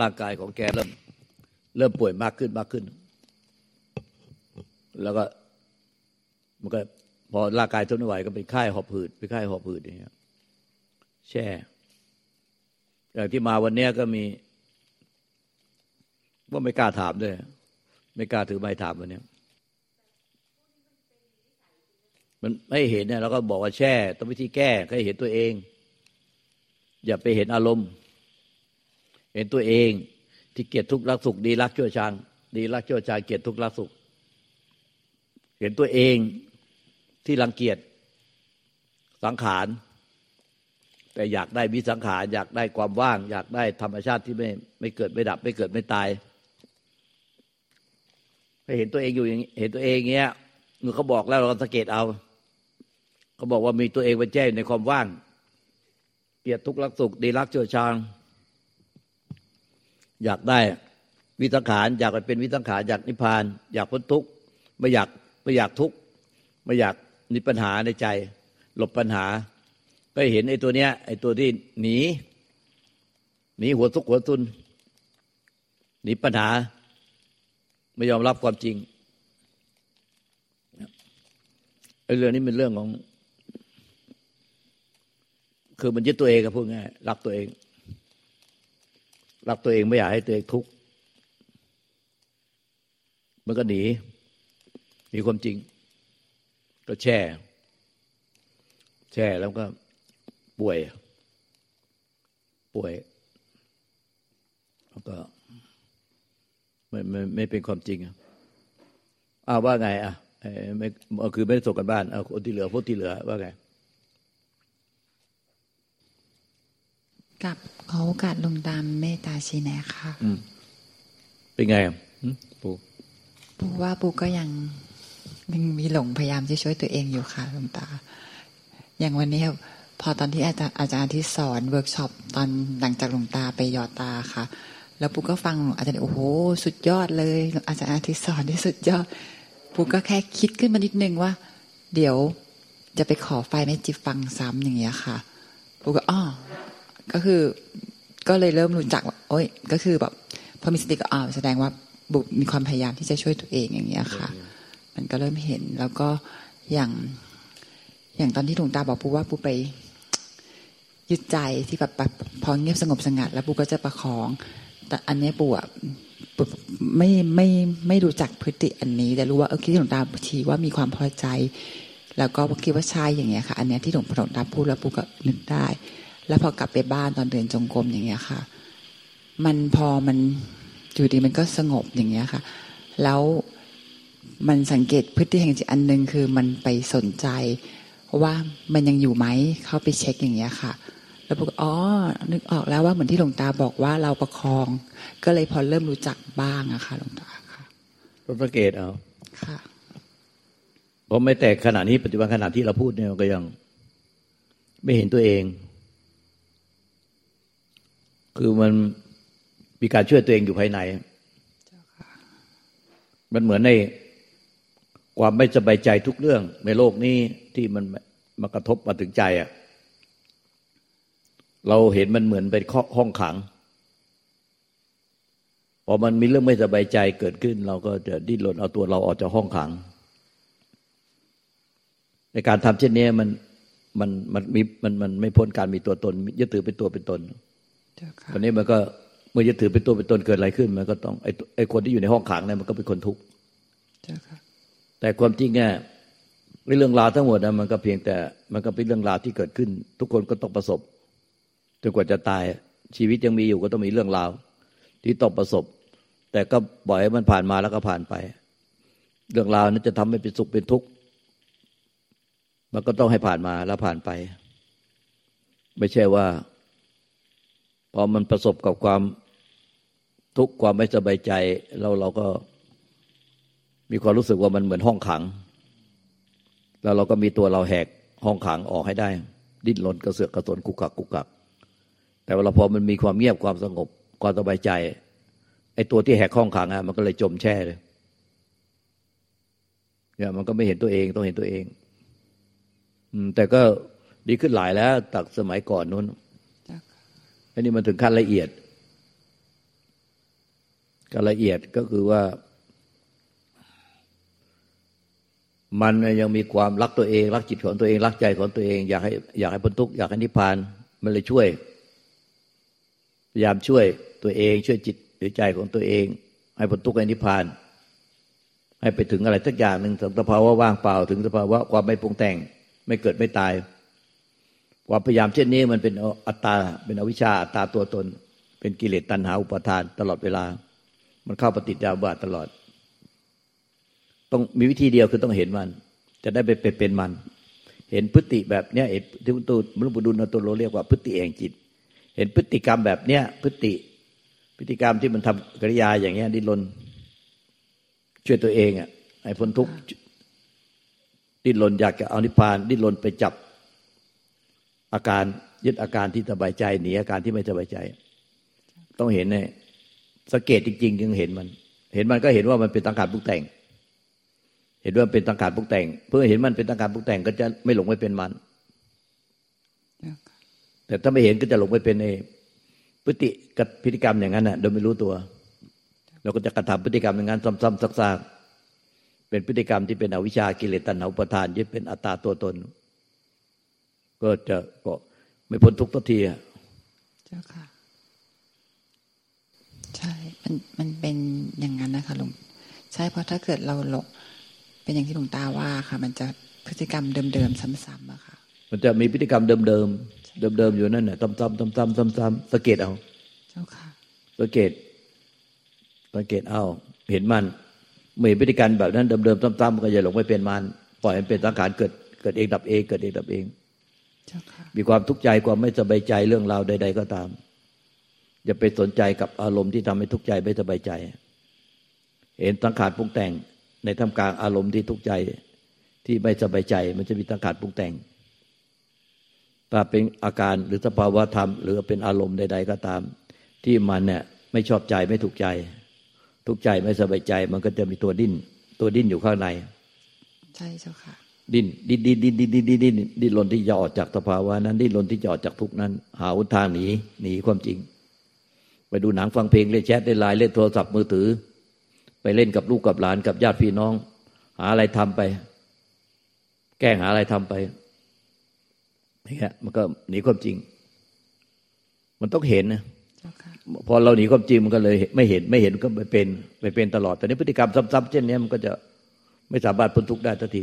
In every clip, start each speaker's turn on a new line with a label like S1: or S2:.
S1: ร่างกายของแกเริ่ม เริ่มป่วยมากขึ้นมากขึ้น แล้วก็มันก็พอร่างกายทนไม่ไหวก็เป็นไข้หอบหืดเป็นไข้หอบหืดอย่างเงี้ยแช่อย่างที่มาวันนี้ก็มีว่าไม่กล้าถามด้วย ไม่กล้าถือไม้ถามวันนี้มันไม่เห็นเนี่ยเราก็บอกว่าแช่ ต้องวิธีแก้ให้เห็นตัวเอง อย่าไปเห็นอารมณ์ เห็นตัวเองที่เกียรติทุกข์รักสุข ดีรักชั่วชังดีรักชั่วชังเกียรติทุกข์รักสุข เห็นตัวเองที่รังเกียจสังขาร แต่อยากได้วิสังขารอยากได้ความว่าง อยากได้ธรรมชาติที่ไม่ไม่เกิดไม่ดับ ไม่เกิดไม่ตายให้เห็นตัวเองอยู่อย่างเห็นตัวเองเงี้ยเมื่อเขาบอกแล้วเราสังเกตเอาเขาบอกว่ามีตัวเองเป็นแจ้ในความว่าง เกียรติทุกข์รักสุข ดีรักเชื่อชาง อยากได้วิสังขารอยากเป็นวิสังขารอยากนิพพาน อยากพ้นทุกข์ไม่อยากไม่อยากทุกข์ไม่อยากมีปัญหาในใจ หลบปัญหา ก็เห็นไอ้ตัวเนี้ยไอ้ตัวที่หนีหนีหัวทุกหัวตุนหนีปัญหา ไม่ยอมรับความจริงไอ้เรื่องนี้เป็นเรื่องของ คือมันยึดตัวเองกับพูดง่ายรักตัวเอง รักตัวเองไม่อยากให้ตัวเองทุกข์มันก็หนีหนีความจริง ก็แช่ แช่แล้วก็ป่วย ป่วยแล้วก็ไม่ไม่ไม่เป็นความจริงอะอ้าวว่าไง อะไม่คือไม่ได้ส่งการบ้านเอาคนที่เหลือพวกที่เหลือว่าไง
S2: กราบขอโอกาสหลวงตาเมตตาชี้แนะค่ะ
S1: เป็นไงปู
S2: ปูว่าปูก็ยังยังมีหลงพยายามจะช่วยตัวเองอยู่ค่ะหลวงตา อย่างวันนี้พอตอนที่อาจารย์อาจารย์ที่สอนเวิร์กช็อปตอนหลังจากหลวงตาไปยอตาค่ะ แล้วปุ๊กก็ฟังอาจารย์โอ้โห สุดยอดเลย อาจารย์ที่สอนที่สุดยอดปุ๊กก็แค่คิดขึ้นมานิดนึงว่า เดี๋ยวจะไปขอไฟแม่จิบฟังซ้ำอย่างเงี้ยค่ะปุ๊กก็อ๋อ ก็คือก็เลยเริ่มรู้จักว่าโอ้ย ก็คือแบบพอมีสติก็อ๋อแสดงว่าบุกมีความพยายามที่จะช่วยตัวเองอย่างเงี้ยค่ะ มันก็เริ่มเห็นแล้วก็อย่างอย่างตอนที่หลวงตาบอกปูว่าปูไปยึดใจที่แบบพอเงียบสงบสงัด แล้วปูก็จะประคอง แต่อันนี้ปูอะไม่ไม่ไม่รู้จักพฤติอันนี้ แต่รู้ว่าเออคิดที่หลวงตาทีว่ามีความพอใจ แล้วก็คิดว่าใช่อย่างเงี้ยค่ะ อันนี้ที่หลวงพ่อหลวงตาพูดแล้วปูก็นึกได้ แล้วพอกลับไปบ้านตอนเดินจงกรมอย่างเงี้ยค่ะ มันพอมันอยู่ดีมันก็สงบอย่างเงี้ยค่ะ แล้วมันสังเกตพฤติแห่งจิตอันหนึ่งคือมันไปสนใจว่ามันยังอยู่ไหมเข้าไปเช็คอย่างเงี้ยค่ะ แล้วบอกอ๋อนึกออกแล้วว่าเหมือนที่หลวงตาบอกว่าเราประคอง ก็เลยพอเริ่มรู้จักบ้างอะค่ะหลวงตาค่ะ
S1: ก็สังเกตเอา
S2: ค่ะ
S1: เพราะไม่แต่ขณะนี้ปัจจุบันขณะที่เราพูดเนี่ยก็ยังไม่เห็นตัวเอง คือมันมีการช่วยตัวเองอยู่ภายใน มันเหมือนในความไม่สบายใจทุกเรื่องในโลกนี้ที่มันมากระทบมาถึงใจอะ เราเห็นมันเหมือนเป็นห้องขัง พอมันมีเรื่องไม่สบายใจเกิดขึ้น เราก็จะดิ้นรนเอาตัวเราออกจากห้องขัง ในการทำเช่นนี้มันมันมันมีมันมันไม่พ้นการมีตัวตนยึดถือเป็นตัวเป็นตนต อนนี้มันก็เมื่อยึดถือเป็นตัวเป็นตนเกิดอะไรขึ้น มันก็ต้องไอ้ไอ้คนที่อยู่ในห้องขังเนี่ยมันก็เป็นคนทุกข์แต่ความจริงเนี่ยเรื่องราวทั้งหมดนะมันก็เพียงแต่มันก็เป็นเรื่องราวที่เกิดขึ้น ทุกคนก็ต้องประสบจนกว่าจะตาย ชีวิตยังมีอยู่ก็ต้องมีเรื่องราว ที่ต้องประสบ แต่ก็บ่อยให้มันผ่านมาแล้วก็ผ่านไป เรื่องราวนั้นจะทำให้เป็นสุขเป็นทุกข์มันก็ต้องให้ผ่านมาแล้วผ่านไป ไม่ใช่ว่า พอมันประสบกับความทุกข์ความไม่สบายใจเราเราก็มีความรู้สึกว่ามันเหมือนห้องขัง แล้วเราก็มีตัวเราแหกห้องขังออกให้ได้ ดิ้นรนกระเสือกกระสนกุกกักกุกกัก แต่เวลาพอมันมีความเงียบความสงบความสบายใจไอ้ตัวที่แหกห้องขังอะมันก็เลยจมแช่เลยเนี่ยมันก็ไม่เห็นตัวเองต้องเห็นตัวเอง อืมแต่ก็ดีขึ้นหลายแล้วตักสมัยก่อนนู้น อันนี้มันถึงขั้นละเอียดก็ละเอียดก็คือว่า มันยังมีความรักตัวเอง รักจิตของตัวเองรักใจของตัวเอง อยากให้อยากให้พ้นทุกข์อยากให้นิพพาน มันเลยช่วย พยายามช่วยตัวเอง ช่วยจิตหรือใจของตัวเอง ให้พ้นทุกข์ให้นิพพาน ให้ไปถึงอะไรสักอย่างหนึ่งถึงสภาวะว่างเปล่าถึงสภาวะความไม่ปรุงแต่ง ไม่เกิดไม่ตาย ความพยายามเช่นนี้มันเป็นอัตตา เป็นอวิชชาอัตตาตัวตน เป็นกิเลสตัณหาอุปาทานตลอดเวลา มันเข้าปฏิจจาบาตลอด ต้องมีวิธีเดียวคือต้องเห็นมัน จะได้ไปเป็นมัน เห็นพฤติแบบเนี้ยเห็นที่ตุมรุบุดุลตัวโลเรียกว่าพฤติเองจิต เห็นพฤติกรรมแบบเนี้ยพฤติพฤติกรรมที่มันทำกริยาอย่างเงี้ยดิ้นรนช่วยตัวเองอะให้พ้นทุกข์ดิ้นรนอยากจะเอานิพพาน ดิ้นรนไปจับ อาการยึดอาการที่สบายใจหนีอาการที่ไม่สบายใจ ต้องเห็นเนี่ยสังเกตจริงๆจึงเห็นมัน เห็นมันก็เห็นว่ามันเป็นตังการปรุงแต่ง เห็นว่าเป็นตังการปรุงแต่ง เพื่อเห็นมันเป็นตังการปรุงแต่งก็จะไม่หลงไปเป็นมัน แต่ถ้าไม่เห็นก็จะหลงไปเป็นเอพฤติกับพฤติกรรมอย่างนั้นน่ะ โดยไม่รู้ตัว เราก็จะกระทำพฤติกรรมอย่างนั้นซ้ำๆซักๆเป็นพฤติกรรมที่เป็นอวิชากิเลสตัณหาอุปทานยึดเป็นอัตตาตัวตน ก็จะก็ไม่พ้นทุกข์ทันทีอะ
S2: เจ้าค่ะ ใช่มันมันเป็นอย่างนั้นนะคะหลวงใช่เพราะถ้าเกิดเราหลงเป็นอย่างที่หลวงตาว่าค่ะ มันจะพฤติกรรมเดิมๆซ้ำๆอะค่ะ
S1: มันจะมีพฤติกรรมเดิมๆเดิมๆอยู่นั่นแหละซ้ำๆซ้ำๆซ้ำๆสังเกตเอา
S2: เจ้าค่ะ
S1: สังเกตสังเกตเอา เห็นมันมีพฤติกรรมแบบนั้นเดิมๆซ้ำๆก็อย่าหลงไปเป็นมันปล่อยมันเป็นสังขารเกิดเกิดเองดับเองเกิดเองดับเอง มีความทุกข์ใจความไม่สบายใจเรื่องราวใด ๆ ก็ตาม อย่าไปสนใจกับอารมณ์ที่ทำให้ทุกข์ใจไม่สบายใจ เห็นสังขารปรุงแต่งในทำกลางอารมณ์ที่ทุกข์ใจที่ไม่สบายใจ มันจะมีสังขารปรุงแต่งถ้าเป็นอาการหรือสภาวะธรรม หรือเป็นอารมณ์ใด ๆ ก็ตาม ที่มันเนี่ยไม่ชอบใจไม่ถูกใจ ทุกข์ใจไม่สบายใจ มันก็จะมีตัวดิ้น ตัวดิ้นอยู่ข้างใน
S2: ใช่เจ้าค่ะ
S1: ดิ้นดิ้นดิ้นดิ้นดิ้นดิ้นดิ้นดิ้นดิ้นรนที่จะออกจากสภาวะนั้น ดิ้นรนที่จะออกจากทุกนั้น หาทางหนีหนีความจริง ไปดูหนังฟังเพลงเล่นแชทเล่นไลน์เล่นโทรศัพท์มือถือ ไปเล่นกับลูกกับหลานกับญาติพี่น้อง หาอะไรทำไป แก้หาอะไรทำไปนี่ฮะมันก็หนีความจริง มันต้องเห็นนะพอเราหนีความจริงมันก็เลยไม่เห็นไม่เห็นก็ไปเป็นไปเป็นตลอด แต่นี้พฤติกรรมซ้ำๆเช่นนี้มันก็จะไม่สามารถพ้นทุกข์ได้ทันที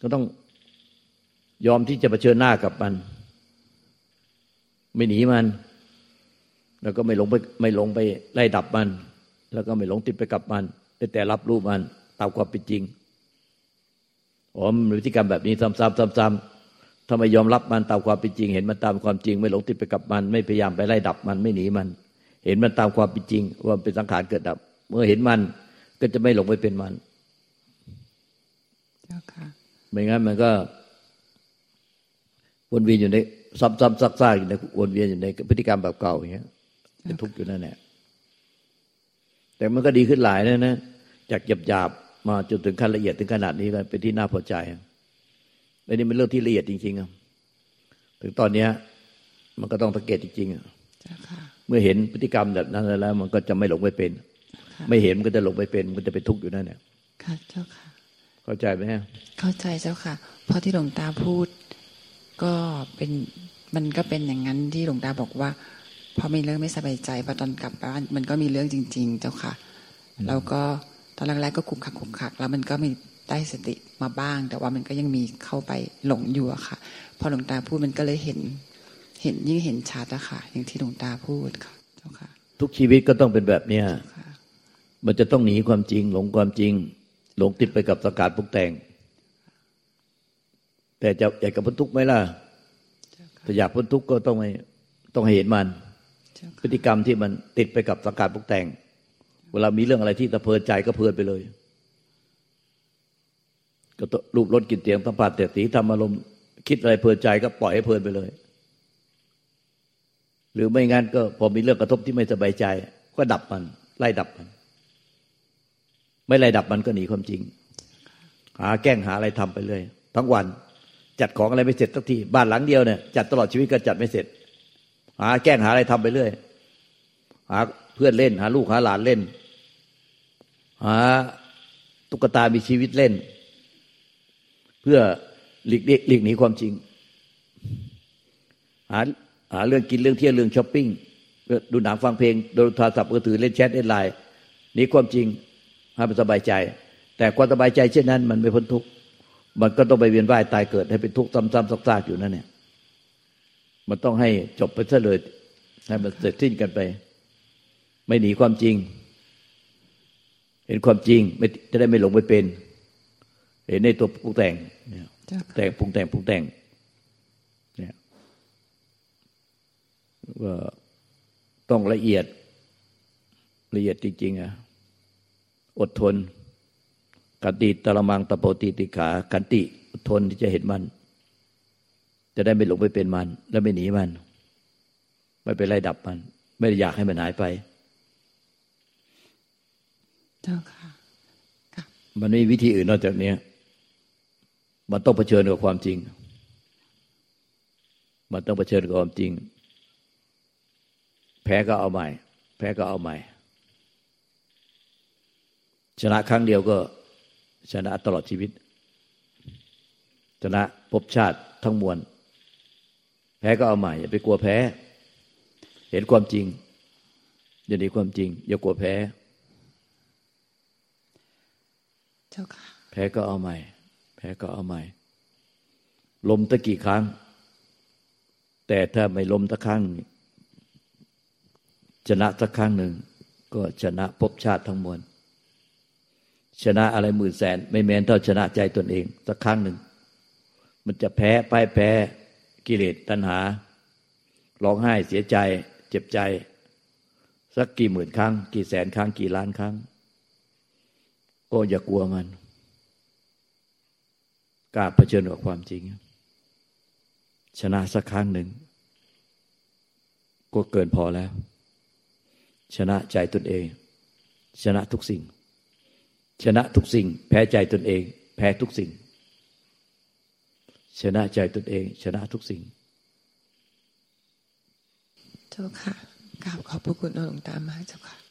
S1: ก็ต้องยอมที่จะเผชิญหน้ากับมัน ไม่หนีมัน แล้วก็ไม่หลงไปไม่หลงไปไล่ดับมัน แล้วก็ไม่หลงติดไปกับมัน แต่แต่รับรู้มันตามความเป็นจริงอ๋อมันพฤติกรรมแบบนี้ซ้ำๆซ้ำๆถ้าไม่ยอมรับมันตามความเป็นจริง เห็นมันตามความจริง ไม่หลงติดไปกับมัน ไม่พยายามไปไล่ดับมันไม่หนีมัน เห็นมันตามความเป็นจริง ว่าเป็นสังขารเกิดดับ เมื่อเห็นมันก็จะไม่หลงไปเป็นมัน ไม่งั้นมันก็วนเวียนอยู่ในซ้ำๆซักๆอยู่ในวนเวียนอยู่ในพฤติกรรมแบบเก่าอย่างเงี้ยเป็นทุกข์อยู่นั่นแหละแต่มันก็ดีขึ้นหลายนะนะจากหยาบหยาบมาจนถึงขั้นละเอียดถึงขนาดนี้ก็เป็นที่น่าพอใจและนี่เป็นเรื่องที่ละเอียดจริงๆถึงตอนเนี้ย มันก็ต้องสังเกตจริงๆเมื่อเห็นพฤติกรรมแบบนั้นแล้ว มันก็จะไม่หลงไปเป็น ไม่เห็นมันก็จะหลงไปเป็น มันจะเป็นทุกข์อยู่นั่นแหละ
S2: ค่ะเจ้าค่ะ
S1: เข้าใจไหม
S2: เข้าใจเจ้าค่ะ เพราะที่หลวงตาพูด ก็เป็นมันก็เป็นอย่างนั้นที่หลวงตาบอกว่าพอมีเรื่องไม่สบายใจพอตอนกลับบ้านมันก็มีเรื่องจริง ๆ เจ้าค่ะ แล้วก็ตอนแรกๆก็ขุกขักขุกขัก แล้วมันก็มีได้สติมาบ้าง แต่ว่ามันก็ยังมีเข้าไปหลงอยู่อะค่ะ พอหลวงตาพูดมันก็เลยเห็น เห็นยิ่งเห็นชัดอะค่ะ อย่างที่หลวงตาพูดค่ะ เจ้าค่ะ
S1: ทุกชีวิตก็ต้องเป็นแบบเนี้ยมันจะต้องหนีความจริงหลงความจริง หลงติดไปกับสกาดปุกแต่ง แต่จะอยากกับพ้นทุกข์ไหมล่ะถ้าอยากพ้นทุกข์ก็ต้องไม่ต้องเห็นมัน พฤติกรรมที่มันติดไปกับสกาดปุกแต่ง เวลามีเรื่องอะไรที่ตะเพลินใจก็เพลินไปเลย ก็รูปรถกินเตียงสัมผัสเตสีทำอารมณ์คิดอะไรเพลินใจก็ปล่อยให้เพลินไปเลย หรือไม่งั้นก็พอมีเรื่องกระทบที่ไม่สบายใจ ก็ดับมัน ไล่ดับมัน ไม่ไล่ดับมันก็หนีความจริง หาแกล้งหาอะไรทำไปเลยทั้งวัน จัดของอะไรไม่เสร็จสักทีบ้านหลังเดียวเนี่ยจัดตลอดชีวิตก็จัดไม่เสร็จ หาแกล้งหาอะไรทำไปเรื่อย หาเพื่อนเล่น หาลูกหาหลานเล่น หาตุ๊กตามีชีวิตเล่น เพื่อหลีกหลีกหนีความจริง หาหาเรื่องกินเรื่องเที่ยวเรื่องช้อปปิ้งดูหนังฟังเพลงดูโทรศัพท์มือถือเล่นแชทเล่นไลน์หนีความจริง ให้มันสบายใจ แต่ความสบายใจเช่นนั้น มันไม่พ้นทุกข์มันก็ต้องไปเวียนว่ายตายเกิดให้เป็นทุกข์ซ้ำๆซากๆอยู่นั่นเนี่ยมันต้องให้จบไปซะเลยให้มันเสร็จสิ้นกันไป ไม่หนีความจริง เห็นความจริงไม่จะได้ไม่หลงไปเป็น เห็นในตัวปรุงแต่งแต่งปรุงแต่งปรุงแต่งเนี่ยว่าต้องละเอียดละเอียดจริงๆอะ อดทนกันติตรมังตะโปติติขากันติอดทนที่จะเห็นมัน จะได้ไม่หลงไปเป็นมัน และไม่หนีมัน ไม่ไปไล่ดับมัน ไม่ได้อยากให้มันหายไป
S2: เจ้าค่ะ
S1: มันไม่มีวิธีอื่นนอกจากนี้มันต้องเผชิญกับความจริง มันต้องเผชิญกับความจริง แพ้ก็เอาใหม่ แพ้ก็เอาใหม่ ชนะครั้งเดียวก็ชนะตลอดชีวิต ชนะภพชาติทั้งมวล แพ้ก็เอาใหม่ อย่าไปกลัวแพ้ เห็นความจริง อย่าหนีความจริง อย่ากลัวแพ้
S2: เจ้าค่ะ
S1: แพ้ก็เอาใหม่ แพ้ก็เอาใหม่ ลมตะกี่ครั้ง แต่ถ้าไม่ลมตะครั้ง ชนะสักครั้งหนึ่ง ก็ชนะภพชาติทั้งมวล ชนะอะไรหมื่นแสน ไม่แม้นเท่าชนะใจตนเอง สักครั้งหนึ่ง มันจะแพ้ป้ายแพ้กิเลสตัณหาร้องไห้เสียใจ เจ็บใจ สักกี่หมื่นครั้ง กี่แสนครั้ง กี่ล้านครั้ง ก็อย่ากลัวมันกล้าเผชิญกับความจริง ชนะสักครั้งหนึ่ง ก็เกินพอแล้ว ชนะใจตนเอง ชนะทุกสิ่ง ชนะทุกสิ่ง แพ้ใจตนเอง แพ้ทุกสิ่ง ชนะใจตนเอง ชนะทุกสิ่ง
S2: เจ้าค่ะกราบขอบพระคุณหลวงตามากเจ้าค่ะ